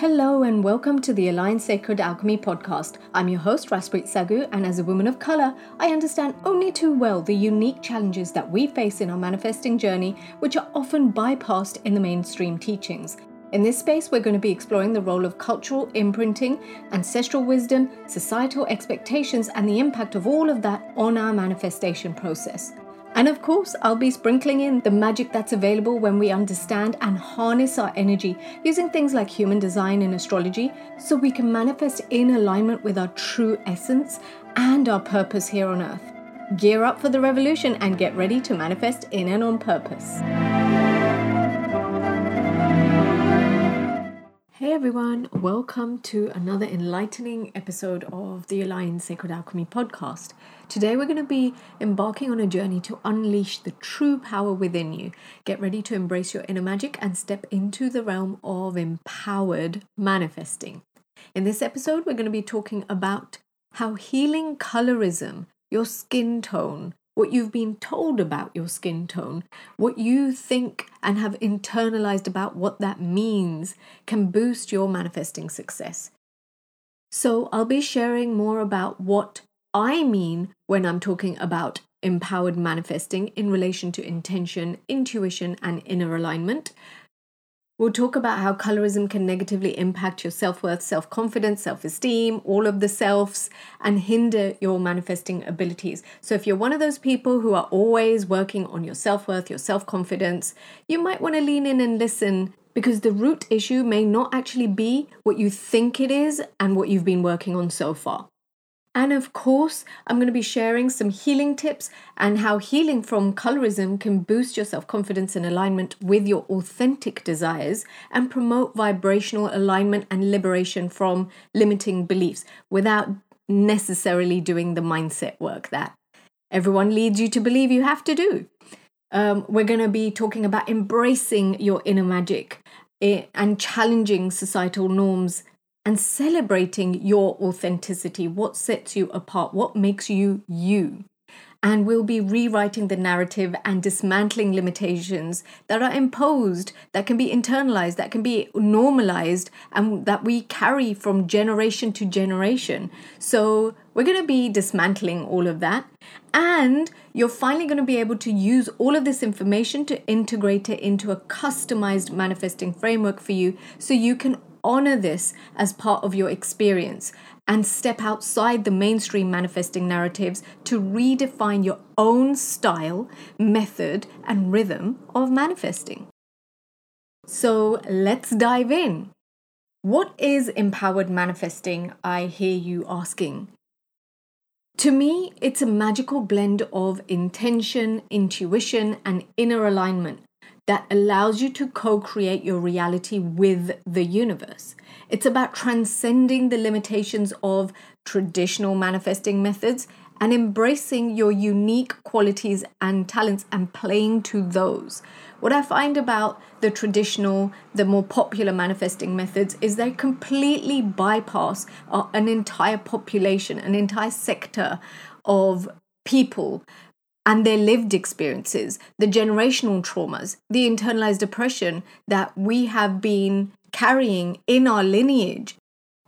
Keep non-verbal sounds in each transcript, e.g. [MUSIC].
Hello and welcome to the Align Sacred Alchemy podcast. I'm your host, Raspreet Sagu, and as a woman of color, I understand only too well the unique challenges that we face in our manifesting journey, which are often bypassed in the mainstream teachings. In this space, we're going to be exploring the role of cultural imprinting, ancestral wisdom, societal expectations, and the impact of all of that on our manifestation process. And of course, I'll be sprinkling in the magic that's available when we understand and harness our energy using things like human design and astrology so we can manifest in alignment with our true essence and our purpose here on earth. Gear up for the revolution and get ready to manifest in and on purpose. Hey everyone, welcome to another enlightening episode of the Align Sacred Alchemy podcast. Today we're going to be embarking on a journey to unleash the true power within you. Get ready to embrace your inner magic and step into the realm of empowered manifesting. In this episode, we're going to be talking about how healing colorism, your skin tone, what you've been told about your skin tone, what you think and have internalized about what that means can boost your manifesting success. So, I'll be sharing more about what I mean when I'm talking about empowered manifesting in relation to intention, intuition, and inner alignment. We'll talk about how colorism can negatively impact your self worth, self confidence, self esteem, all of the selves, and hinder your manifesting abilities. So, if you're one of those people who are always working on your self worth, your self confidence, you might want to lean in and listen because the root issue may not actually be what you think it is and what you've been working on so far. And of course, I'm going to be sharing some healing tips and how healing from colorism can boost your self confidence and alignment with your authentic desires and promote vibrational alignment and liberation from limiting beliefs without necessarily doing the mindset work that everyone leads you to believe you have to do. Um, we're going to be talking about embracing your inner magic eh, and challenging societal norms and celebrating your authenticity, what sets you apart, what makes you you. And we'll be rewriting the narrative and dismantling limitations that are imposed, that can be internalized, that can be normalized, and that we carry from generation to generation. So, we're going to be dismantling all of that. And you're finally going to be able to use all of this information to integrate it into a customized manifesting framework for you so you can honor this as part of your experience and step outside the mainstream manifesting narratives to redefine your own style, method, and rhythm of manifesting. So let's dive in. What is empowered manifesting? I hear you asking. To me, it's a magical blend of intention, intuition, and inner alignment that allows you to co create your reality with the universe. It's about transcending the limitations of traditional manifesting methods and embracing your unique qualities and talents and playing to those. What I find about the traditional, the more popular manifesting methods is they completely bypass uh, an entire population, an entire sector of people and their lived experiences, the generational traumas, the internalized oppression that we have been carrying in our lineage.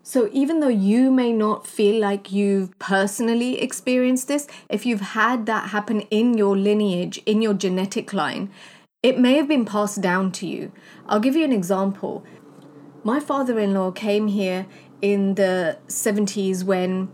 So, even though you may not feel like you've personally experienced this, if you've had that happen in your lineage, in your genetic line, it may have been passed down to you. I'll give you an example. My father in law came here in the 70s when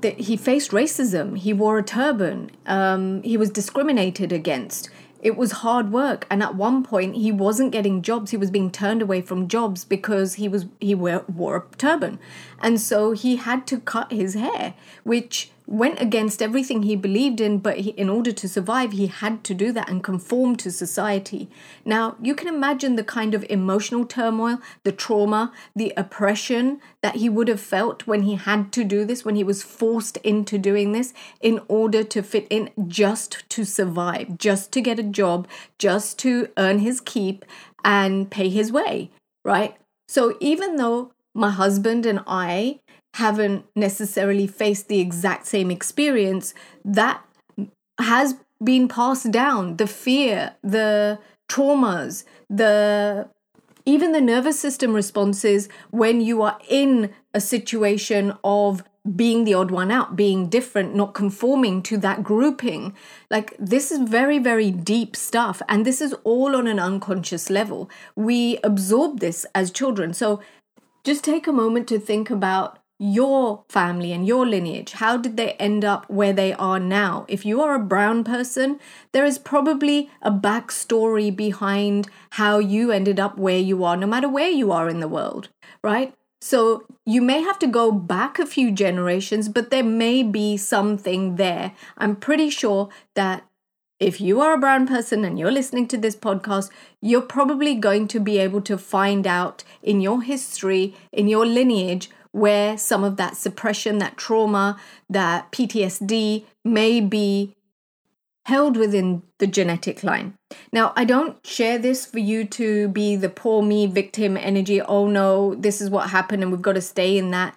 that he faced racism. He wore a turban. Um, he was discriminated against. It was hard work, and at one point he wasn't getting jobs. He was being turned away from jobs because he was he wore, wore a turban, and so he had to cut his hair, which went against everything he believed in, but he, in order to survive, he had to do that and conform to society. Now, you can imagine the kind of emotional turmoil, the trauma, the oppression that he would have felt when he had to do this, when he was forced into doing this in order to fit in just to survive, just to get a job, just to earn his keep and pay his way, right? So, even though my husband and I haven't necessarily faced the exact same experience, that has been passed down. The fear, the traumas, the Even the nervous system responses when you are in a situation of being the odd one out, being different, not conforming to that grouping. Like, this is very, very deep stuff. And this is all on an unconscious level. We absorb this as children. So, just take a moment to think about your family and your lineage. How did they end up where they are now? If you are a brown person, there is probably a backstory behind how you ended up where you are, no matter where you are in the world, right? So you may have to go back a few generations, but there may be something there. I'm pretty sure that if you are a brown person and you're listening to this podcast, you're probably going to be able to find out in your history, in your lineage, where some of that suppression, that trauma, that PTSD may be held within the genetic line. Now, I don't share this for you to be the poor me victim energy. Oh no, this is what happened, and we've got to stay in that,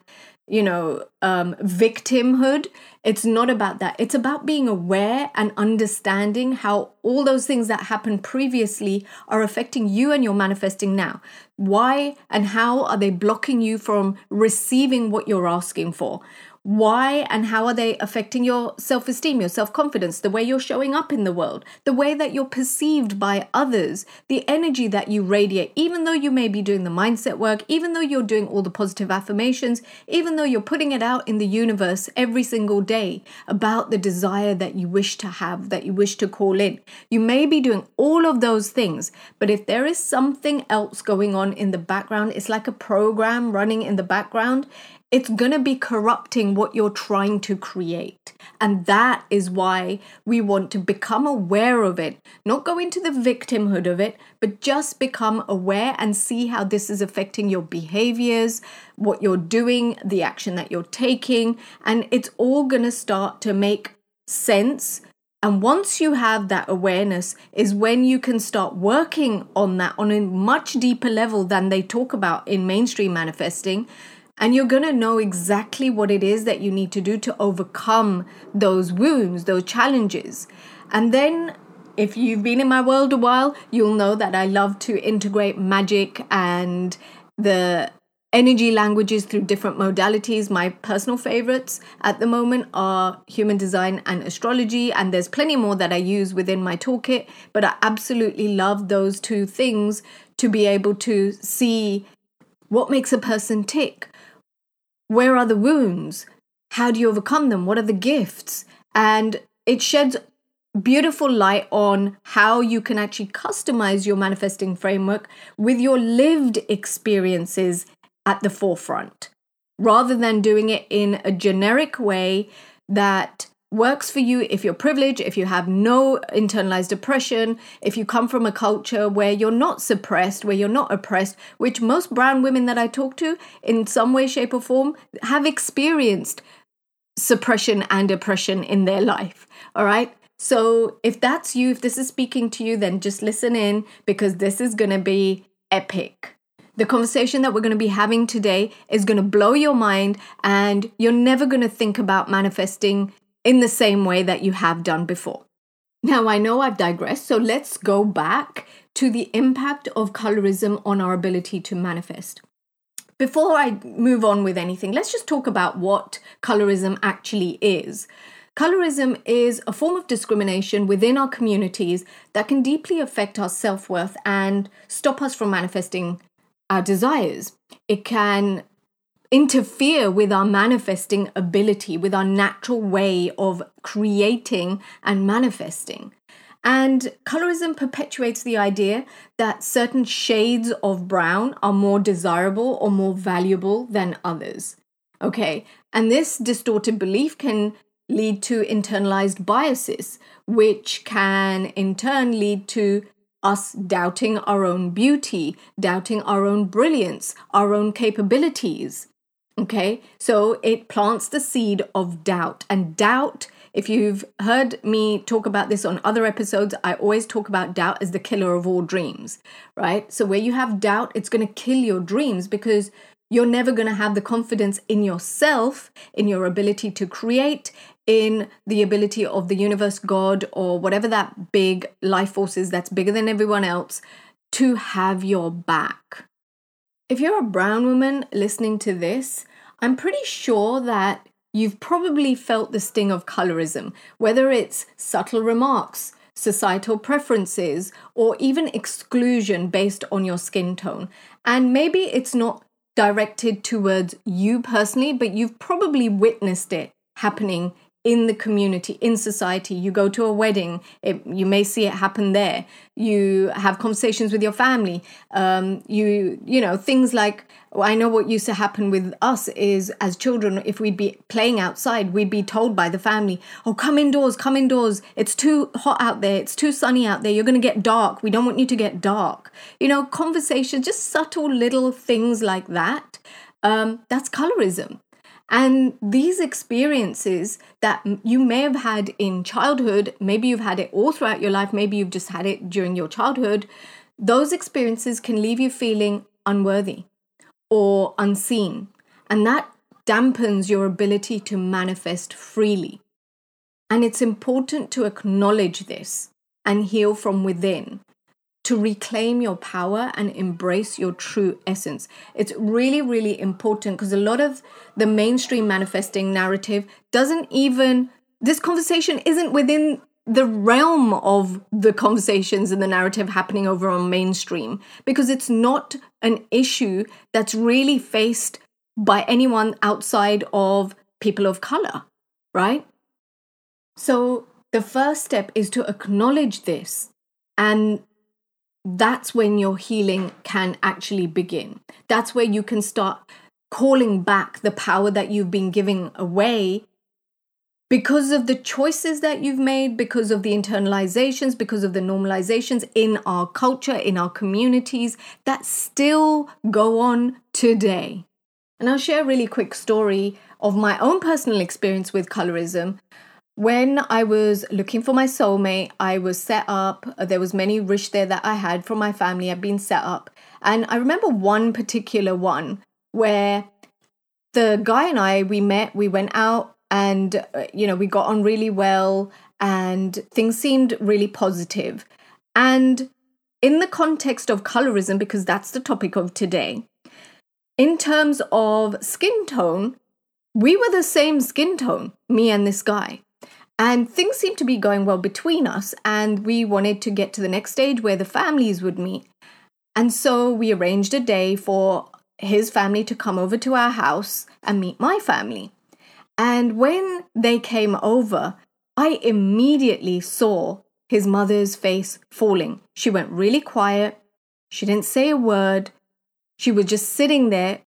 you know, um, victimhood. It's not about that. It's about being aware and understanding how all those things that happened previously are affecting you and you're manifesting now. Why and how are they blocking you from receiving what you're asking for? Why and how are they affecting your self esteem, your self confidence, the way you're showing up in the world, the way that you're perceived by others, the energy that you radiate, even though you may be doing the mindset work, even though you're doing all the positive affirmations, even though you're putting it out in the universe every single day about the desire that you wish to have, that you wish to call in. You may be doing all of those things, but if there is something else going on in the background, it's like a program running in the background it's going to be corrupting what you're trying to create. And that is why we want to become aware of it, not go into the victimhood of it, but just become aware and see how this is affecting your behaviors, what you're doing, the action that you're taking. And it's all going to start to make sense. And once you have that awareness, is when you can start working on that on a much deeper level than they talk about in mainstream manifesting and you're going to know exactly what it is that you need to do to overcome those wounds, those challenges. And then if you've been in my world a while, you'll know that I love to integrate magic and the energy languages through different modalities. My personal favorites at the moment are human design and astrology, and there's plenty more that I use within my toolkit, but I absolutely love those two things to be able to see what makes a person tick, where are the wounds? How do you overcome them? What are the gifts? And it sheds beautiful light on how you can actually customize your manifesting framework with your lived experiences at the forefront rather than doing it in a generic way that works for you if you're privileged, if you have no internalized oppression, if you come from a culture where you're not suppressed, where you're not oppressed, which most brown women that I talk to in some way, shape, or form have experienced suppression and oppression in their life. All right. So if that's you, if this is speaking to you, then just listen in because this is going to be epic. The conversation that we're going to be having today is going to blow your mind, and you're never going to think about manifesting in the same way that you have done before. Now, I know I've digressed, so let's go back to the impact of colorism on our ability to manifest. Before I move on with anything, let's just talk about what colorism actually is. Colorism is a form of discrimination within our communities that can deeply affect our self worth and stop us from manifesting our desires. It can interfere with our manifesting ability, with our natural way of creating and manifesting. And colorism perpetuates the idea that certain shades of brown are more desirable or more valuable than others. Okay, and this distorted belief can lead to internalized biases, which can in turn lead to us doubting our own beauty, doubting our own brilliance, our own capabilities. Okay, so it plants the seed of doubt. And doubt, if you've heard me talk about this on other episodes, I always talk about doubt as the killer of all dreams, right? So where you have doubt, it's going to kill your dreams because you're never going to have the confidence in yourself, in your ability to create, in the ability of the universe, God, or whatever that big life force is that's bigger than everyone else to have your back. If you're a brown woman listening to this, I'm pretty sure that you've probably felt the sting of colorism, whether it's subtle remarks, societal preferences, or even exclusion based on your skin tone. And maybe it's not directed towards you personally, but you've probably witnessed it happening in the community, in society. You go to a wedding, it, you may see it happen there. You have conversations with your family. Um, you, you know, things like I know what used to happen with us is as children, if we'd be playing outside, we'd be told by the family, "Oh, come indoors, come indoors. It's too hot out there. It's too sunny out there. You're going to get dark. We don't want you to get dark." You know, conversations, just subtle little things like that. Um, that's colorism and these experiences that you may have had in childhood, maybe you've had it all throughout your life, maybe you've just had it during your childhood, those experiences can leave you feeling unworthy or unseen. And that dampens your ability to manifest freely. And it's important to acknowledge this and heal from within to reclaim your power and embrace your true essence. It's really, really important because a lot of the mainstream manifesting narrative doesn't even, this conversation isn't within the realm of the conversations and the narrative happening over on mainstream because it's not an issue that's really faced by anyone outside of people of color, right? So the first step is to acknowledge this and that's when your healing can actually begin. That's where you can start calling back the power that you've been giving away because of the choices that you've made, because of the internalizations, because of the normalizations in our culture, in our communities that still go on today. And I'll share a really quick story of my own personal experience with colorism when I was looking for my soulmate, I was set up. There was many rishte that I had from my family. I'd been set up, and I remember one particular one where the guy and I we met. We went out, and uh, you know we got on really well, and things seemed really positive. And in the context of colorism, because that's the topic of today, in terms of skin tone, we were the same skin tone, me and this guy. And things seemed to be going well between us, and we wanted to get to the next stage where the families would meet. And so we arranged a day for his family to come over to our house and meet my family. And when they came over, I immediately saw his mother's face falling. She went really quiet. She didn't say a word. She was just sitting there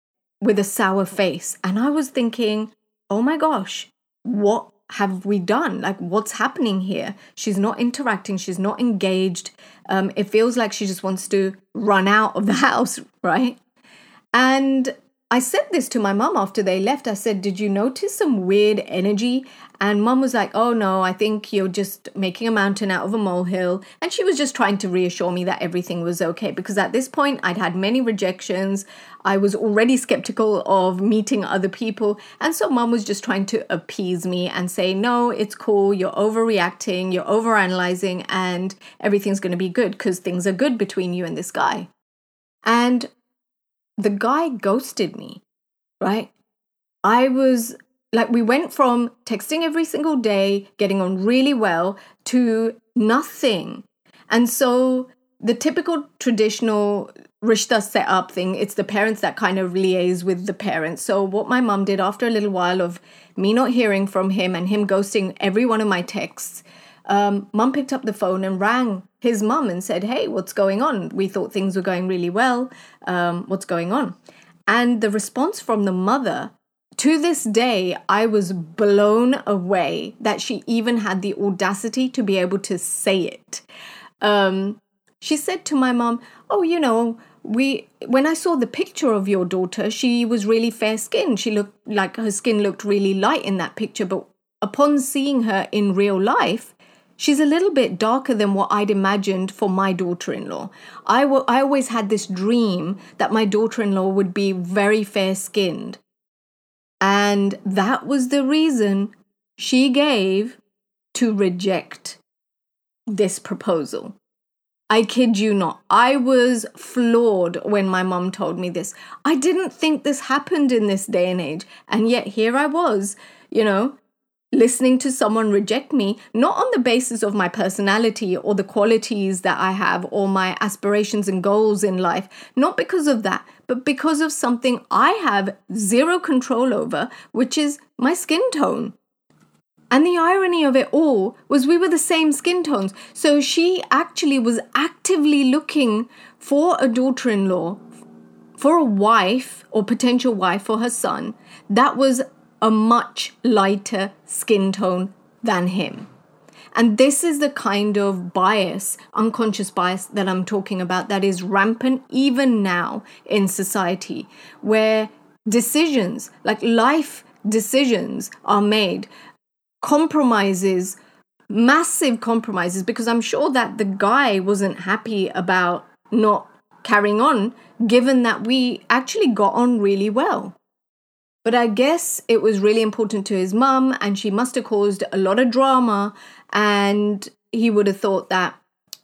with a sour face. And I was thinking, oh my gosh, what have we done? Like, what's happening here? She's not interacting, she's not engaged. Um, it feels like she just wants to run out of the [LAUGHS] house, right? And I said this to my mom after they left. I said, Did you notice some weird energy? And mom was like, Oh no, I think you're just making a mountain out of a molehill. And she was just trying to reassure me that everything was okay because at this point I'd had many rejections. I was already skeptical of meeting other people. And so mom was just trying to appease me and say, No, it's cool. You're overreacting, you're overanalyzing, and everything's going to be good because things are good between you and this guy. And the guy ghosted me, right? I was like, we went from texting every single day, getting on really well, to nothing. And so the typical traditional rishta set up thing, it's the parents that kind of liaise with the parents. So what my mom did after a little while of me not hearing from him and him ghosting every one of my texts, um, mom picked up the phone and rang his mum and said, Hey, what's going on? We thought things were going really well. Um, what's going on? And the response from the mother, to this day, I was blown away that she even had the audacity to be able to say it. Um, she said to my mom, Oh, you know, we when I saw the picture of your daughter, she was really fair skinned. She looked like her skin looked really light in that picture, but upon seeing her in real life, She's a little bit darker than what I'd imagined for my daughter in law. I, w- I always had this dream that my daughter in law would be very fair skinned. And that was the reason she gave to reject this proposal. I kid you not. I was floored when my mum told me this. I didn't think this happened in this day and age. And yet here I was, you know, listening to someone reject me, not on the basis of my personality or the qualities that I have or my aspirations and goals in life, not because of that, but because of something I have zero control over, which is my skin tone. And the irony of it all was we were the same skin tones. So she actually was actively looking for a daughter in law, for a wife or potential wife for her son that was a much lighter skin tone than him. And this is the kind of bias, unconscious bias that I'm talking about that is rampant even now in society, where decisions, like life decisions, are made, compromises, massive compromises, because I'm sure that the guy wasn't happy about not carrying on, given that we actually got on really well. But I guess it was really important to his mum, and she must have caused a lot of drama, and he would have thought that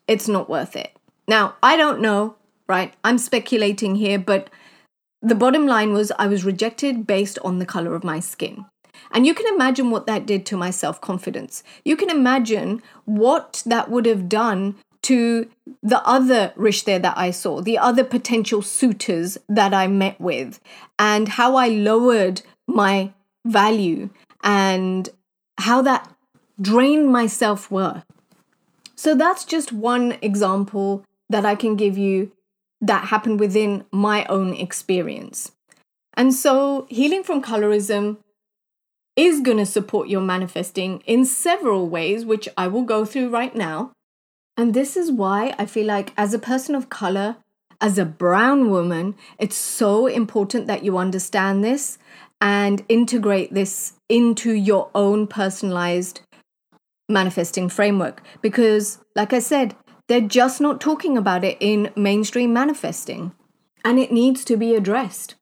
it's not worth it. Now, I don't know, right? I'm speculating here, but the bottom line was I was rejected based on the color of my skin. And you can imagine what that did to my self confidence. You can imagine what that would have done to the other rishte that I saw, the other potential suitors that I met with, and how I lowered my value and how that drained my self worth. So that's just one example that I can give you that happened within my own experience. And so, healing from colorism is going to support your manifesting in several ways, which I will go through right now. And this is why I feel like, as a person of color, as a brown woman, it's so important that you understand this and integrate this into your own personalized manifesting framework. Because, like I said, they're just not talking about it in mainstream manifesting, and it needs to be addressed.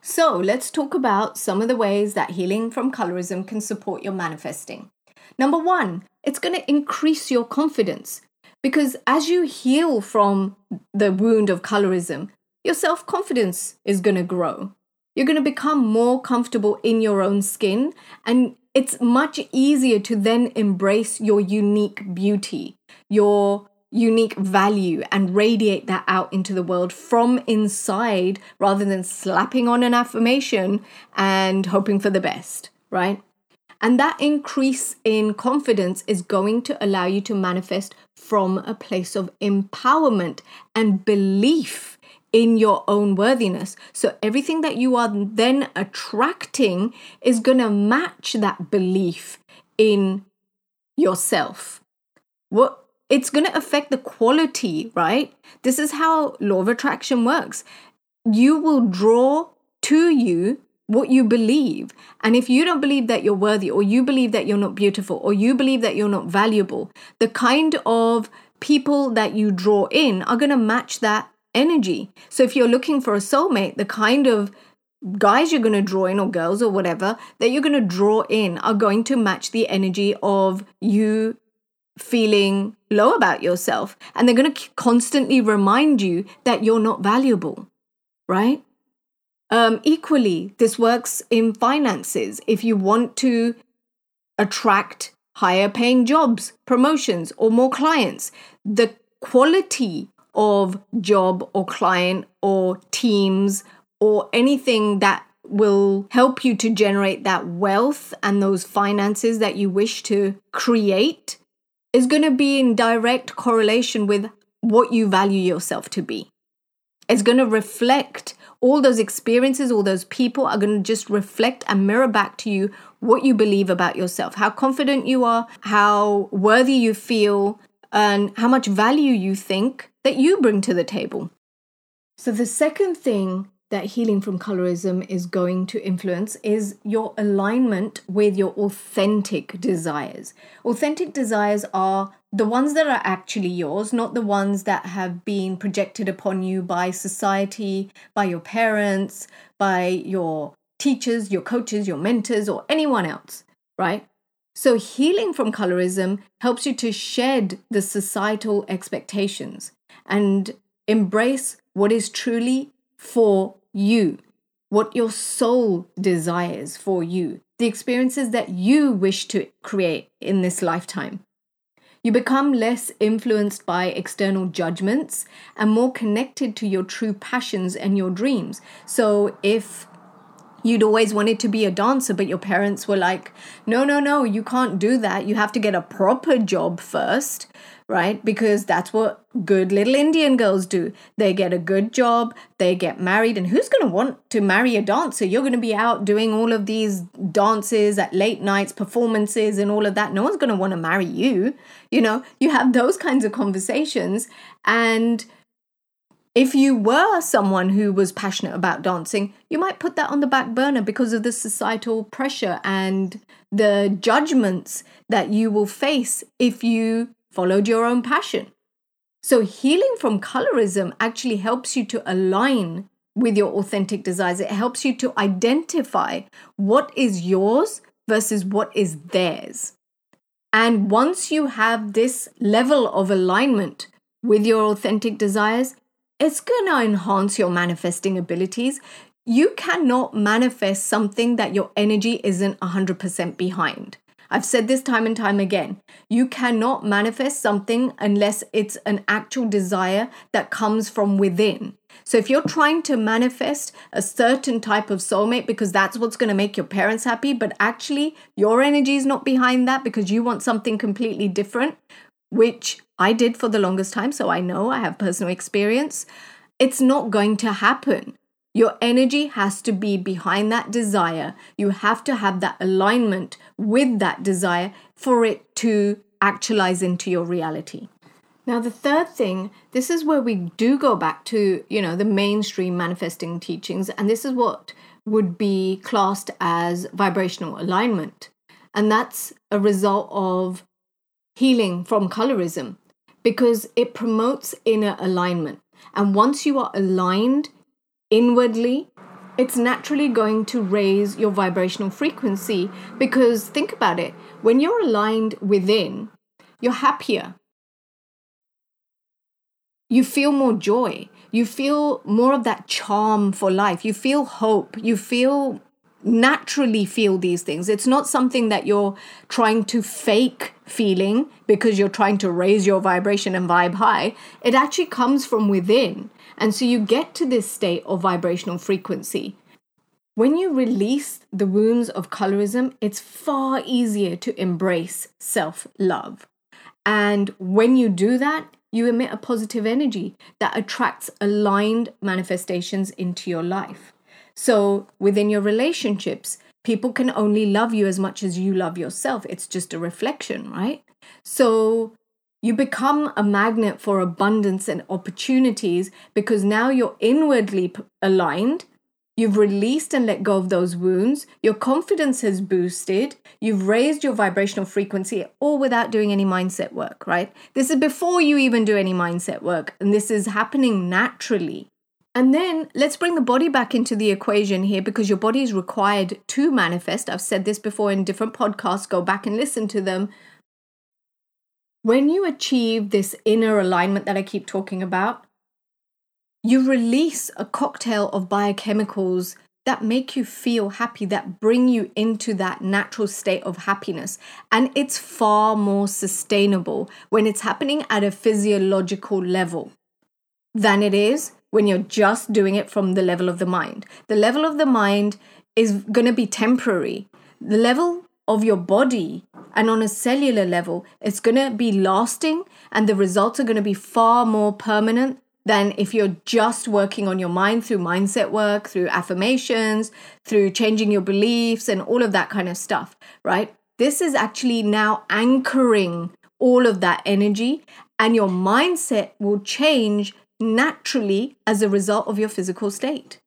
So, let's talk about some of the ways that healing from colorism can support your manifesting. Number one, it's going to increase your confidence. Because as you heal from the wound of colorism, your self confidence is going to grow. You're going to become more comfortable in your own skin, and it's much easier to then embrace your unique beauty, your unique value, and radiate that out into the world from inside rather than slapping on an affirmation and hoping for the best, right? And that increase in confidence is going to allow you to manifest from a place of empowerment and belief in your own worthiness. So everything that you are then attracting is going to match that belief in yourself. What it's going to affect the quality, right? This is how law of attraction works. You will draw to you what you believe. And if you don't believe that you're worthy, or you believe that you're not beautiful, or you believe that you're not valuable, the kind of people that you draw in are going to match that energy. So if you're looking for a soulmate, the kind of guys you're going to draw in, or girls, or whatever, that you're going to draw in are going to match the energy of you feeling low about yourself. And they're going to constantly remind you that you're not valuable, right? Um, equally, this works in finances. If you want to attract higher paying jobs, promotions, or more clients, the quality of job or client or teams or anything that will help you to generate that wealth and those finances that you wish to create is going to be in direct correlation with what you value yourself to be. It's going to reflect all those experiences, all those people are going to just reflect and mirror back to you what you believe about yourself, how confident you are, how worthy you feel, and how much value you think that you bring to the table. So, the second thing that healing from colorism is going to influence is your alignment with your authentic desires. Authentic desires are the ones that are actually yours, not the ones that have been projected upon you by society, by your parents, by your teachers, your coaches, your mentors, or anyone else, right? So, healing from colorism helps you to shed the societal expectations and embrace what is truly for you, what your soul desires for you, the experiences that you wish to create in this lifetime. You become less influenced by external judgments and more connected to your true passions and your dreams. So, if you'd always wanted to be a dancer, but your parents were like, no, no, no, you can't do that. You have to get a proper job first, right? Because that's what good little Indian girls do. They get a good job, they get married, and who's going to want to marry a dancer? You're going to be out doing all of these dances at late nights, performances, and all of that. No one's going to want to marry you. You know, you have those kinds of conversations. And if you were someone who was passionate about dancing, you might put that on the back burner because of the societal pressure and the judgments that you will face if you followed your own passion. So, healing from colorism actually helps you to align with your authentic desires. It helps you to identify what is yours versus what is theirs. And once you have this level of alignment with your authentic desires, it's going to enhance your manifesting abilities. You cannot manifest something that your energy isn't 100% behind. I've said this time and time again. You cannot manifest something unless it's an actual desire that comes from within. So if you're trying to manifest a certain type of soulmate because that's what's going to make your parents happy, but actually your energy is not behind that because you want something completely different, which I did for the longest time, so I know I have personal experience. It's not going to happen. Your energy has to be behind that desire. You have to have that alignment with that desire for it to actualize into your reality. Now, the third thing, this is where we do go back to, you know, the mainstream manifesting teachings, and this is what would be classed as vibrational alignment. And that's a result of healing from colorism because it promotes inner alignment. And once you are aligned inwardly, it's naturally going to raise your vibrational frequency because think about it when you're aligned within, you're happier. You feel more joy. You feel more of that charm for life. You feel hope. You feel naturally feel these things. It's not something that you're trying to fake feeling because you're trying to raise your vibration and vibe high. It actually comes from within. And so you get to this state of vibrational frequency. When you release the wounds of colorism, it's far easier to embrace self love. And when you do that, you emit a positive energy that attracts aligned manifestations into your life. So within your relationships, people can only love you as much as you love yourself. It's just a reflection, right? So you become a magnet for abundance and opportunities because now you're inwardly aligned. You've released and let go of those wounds. Your confidence has boosted. You've raised your vibrational frequency, all without doing any mindset work, right? This is before you even do any mindset work. And this is happening naturally. And then let's bring the body back into the equation here because your body is required to manifest. I've said this before in different podcasts, go back and listen to them. When you achieve this inner alignment that I keep talking about, you release a cocktail of biochemicals that make you feel happy, that bring you into that natural state of happiness. And it's far more sustainable when it's happening at a physiological level than it is when you're just doing it from the level of the mind. The level of the mind is going to be temporary. The level of your body and on a cellular level, it's going to be lasting and the results are going to be far more permanent than if you're just working on your mind through mindset work, through affirmations, through changing your beliefs and all of that kind of stuff, right? This is actually now anchoring all of that energy and your mindset will change naturally as a result of your physical state.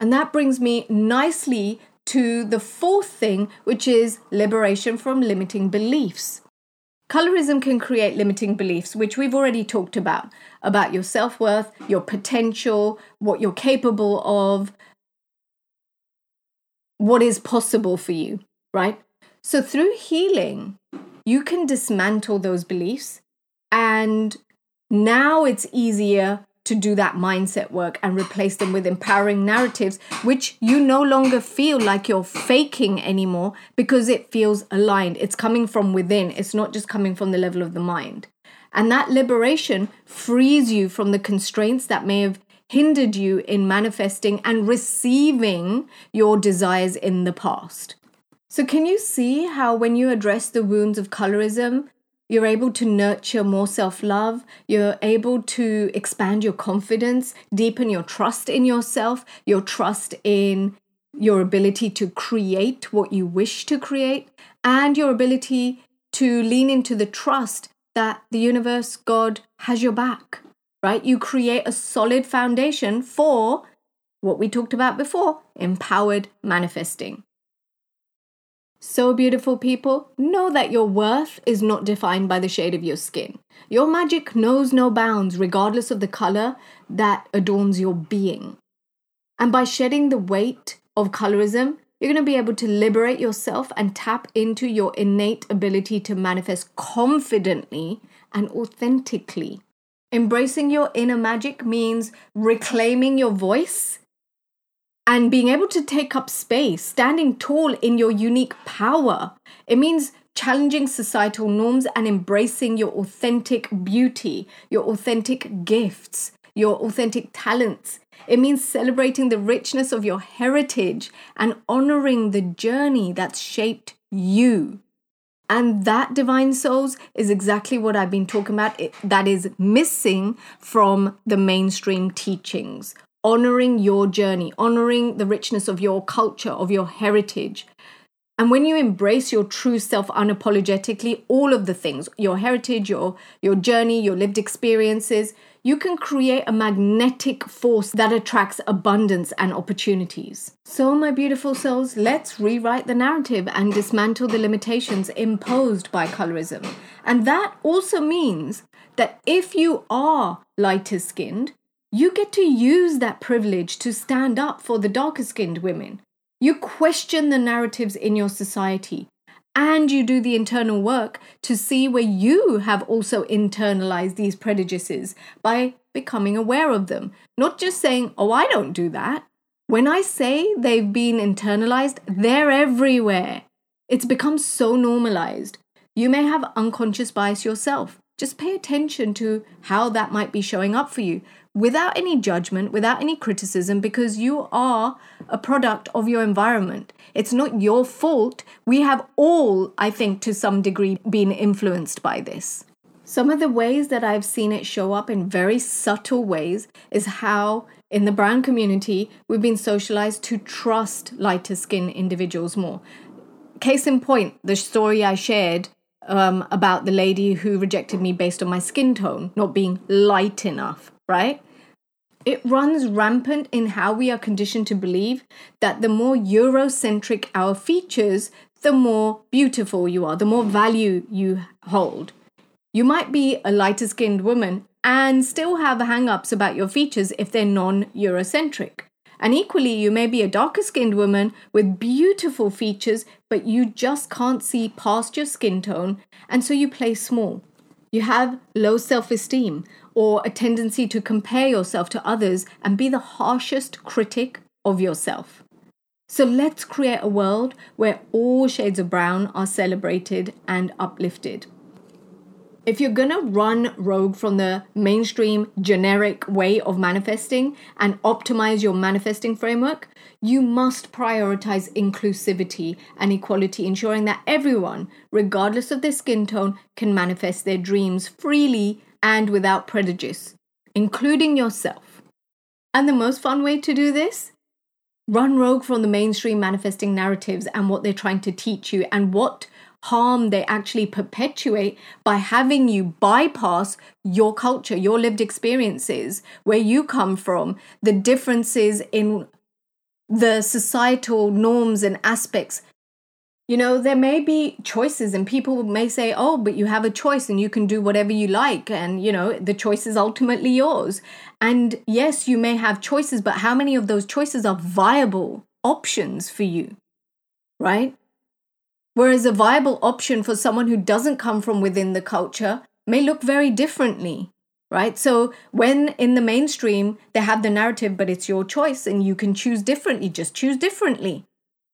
And that brings me nicely to the fourth thing, which is liberation from limiting beliefs. Colorism can create limiting beliefs, which we've already talked about about your self worth, your potential, what you're capable of, what is possible for you, right? So, through healing, you can dismantle those beliefs. And now it's easier to do that mindset work and replace them with empowering narratives, which you no longer feel like you're faking anymore because it feels aligned. It's coming from within, it's not just coming from the level of the mind. And that liberation frees you from the constraints that may have hindered you in manifesting and receiving your desires in the past. So, can you see how when you address the wounds of colorism, you're able to nurture more self love. You're able to expand your confidence, deepen your trust in yourself, your trust in your ability to create what you wish to create, and your ability to lean into the trust that the universe, God, has your back, right? You create a solid foundation for what we talked about before empowered manifesting. So, beautiful people, know that your worth is not defined by the shade of your skin. Your magic knows no bounds, regardless of the color that adorns your being. And by shedding the weight of colorism, you're going to be able to liberate yourself and tap into your innate ability to manifest confidently and authentically. Embracing your inner magic means reclaiming your voice and being able to take up space, standing tall in your unique power. It means challenging societal norms and embracing your authentic beauty, your authentic gifts, your authentic talents. It means celebrating the richness of your heritage and honoring the journey that's shaped you. And that divine souls is exactly what I've been talking about. It, that is missing from the mainstream teachings honoring your journey, honoring the richness of your culture, of your heritage. And when you embrace your true self unapologetically, all of the things, your heritage, your, your journey, your lived experiences, you can create a magnetic force that attracts abundance and opportunities. So, my beautiful souls, let's rewrite the narrative and dismantle the limitations imposed by colorism. And that also means that if you are lighter skinned, you get to use that privilege to stand up for the darker skinned women. You question the narratives in your society and you do the internal work to see where you have also internalized these prejudices by becoming aware of them. Not just saying, oh, I don't do that. When I say they've been internalized, they're everywhere. It's become so normalized. You may have unconscious bias yourself. Just pay attention to how that might be showing up for you without any judgment, without any criticism, because you are a product of your environment. It's not your fault. We have all, I think, to some degree, been influenced by this. Some of the ways that I've seen it show up in very subtle ways is how, in the brown community, we've been socialized to trust lighter skin individuals more. Case in point, the story I shared um, about the lady who rejected me based on my skin tone not being light enough, right? It runs rampant in how we are conditioned to believe that the more Eurocentric our features, the more beautiful you are, the more value you hold. You might be a lighter skinned woman and still have hang ups about your features if they're non Eurocentric. And equally, you may be a darker skinned woman with beautiful features, but you just can't see past your skin tone, and so you play small. You have low self esteem or a tendency to compare yourself to others and be the harshest critic of yourself. So let's create a world where all shades of brown are celebrated and uplifted. If you're gonna run rogue from the mainstream generic way of manifesting and optimize your manifesting framework, you must prioritize inclusivity and equality, ensuring that everyone, regardless of their skin tone, can manifest their dreams freely and without prejudice, including yourself. And the most fun way to do this? Run rogue from the mainstream manifesting narratives and what they're trying to teach you and what harm they actually perpetuate by having you bypass your culture, your lived experiences, where you come from, the differences in the societal norms and aspects. You know, there may be choices, and people may say, Oh, but you have a choice and you can do whatever you like. And, you know, the choice is ultimately yours. And yes, you may have choices, but how many of those choices are viable options for you? Right? Whereas a viable option for someone who doesn't come from within the culture may look very differently, right? So when in the mainstream they have the narrative, but it's your choice and you can choose differently, just choose differently,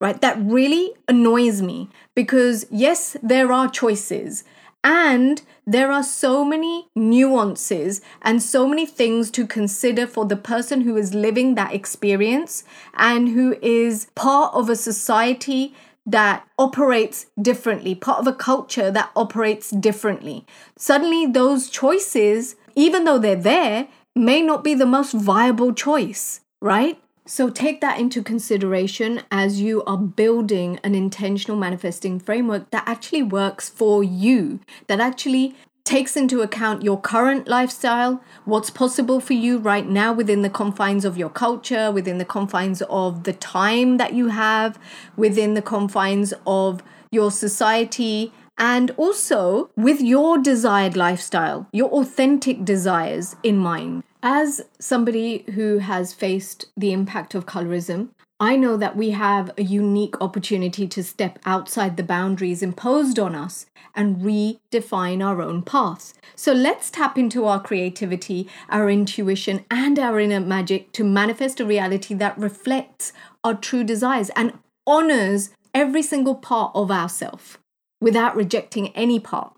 right? That really annoys me because yes, there are choices. And there are so many nuances and so many things to consider for the person who is living that experience and who is part of a society that operates differently, part of a culture that operates differently. Suddenly, those choices, even though they're there, may not be the most viable choice, right? So take that into consideration as you are building an intentional manifesting framework that actually works for you, that actually takes into account your current lifestyle, what's possible for you right now within the confines of your culture, within the confines of the time that you have, within the confines of your society, and also with your desired lifestyle, your authentic desires in mind. As somebody who has faced the impact of colorism, I know that we have a unique opportunity to step outside the boundaries imposed on us and redefine our own paths. So let's tap into our creativity, our intuition, and our inner magic to manifest a reality that reflects our true desires and honors every single part of ourself without rejecting any part.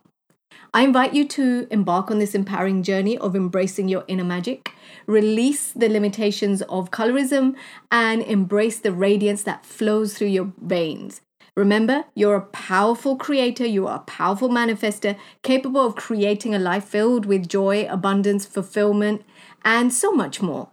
I invite you to embark on this empowering journey of embracing your inner magic, release the limitations of colorism, and embrace the radiance that flows through your veins. Remember, you're a powerful creator, you are a powerful manifester, capable of creating a life filled with joy, abundance, fulfillment, and so much more.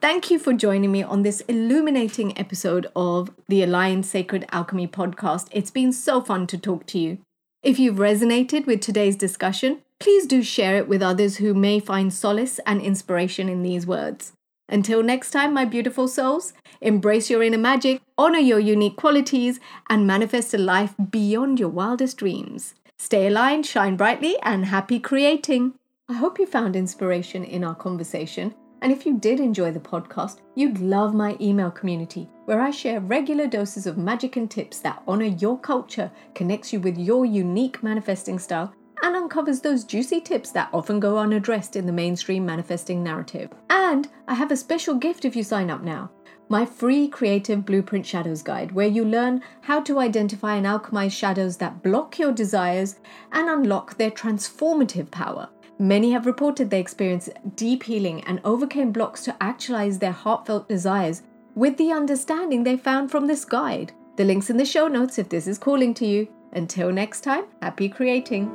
Thank you for joining me on this illuminating episode of the Align Sacred Alchemy podcast. It's been so fun to talk to you. If you've resonated with today's discussion, please do share it with others who may find solace and inspiration in these words. Until next time, my beautiful souls, embrace your inner magic, honor your unique qualities, and manifest a life beyond your wildest dreams. Stay aligned, shine brightly, and happy creating. I hope you found inspiration in our conversation. And if you did enjoy the podcast, you'd love my email community where I share regular doses of magic and tips that honor your culture, connects you with your unique manifesting style, and uncovers those juicy tips that often go unaddressed in the mainstream manifesting narrative. And I have a special gift if you sign up now my free creative blueprint shadows guide, where you learn how to identify and alchemize shadows that block your desires and unlock their transformative power. Many have reported they experienced deep healing and overcame blocks to actualize their heartfelt desires with the understanding they found from this guide. The link's in the show notes if this is calling to you. Until next time, happy creating.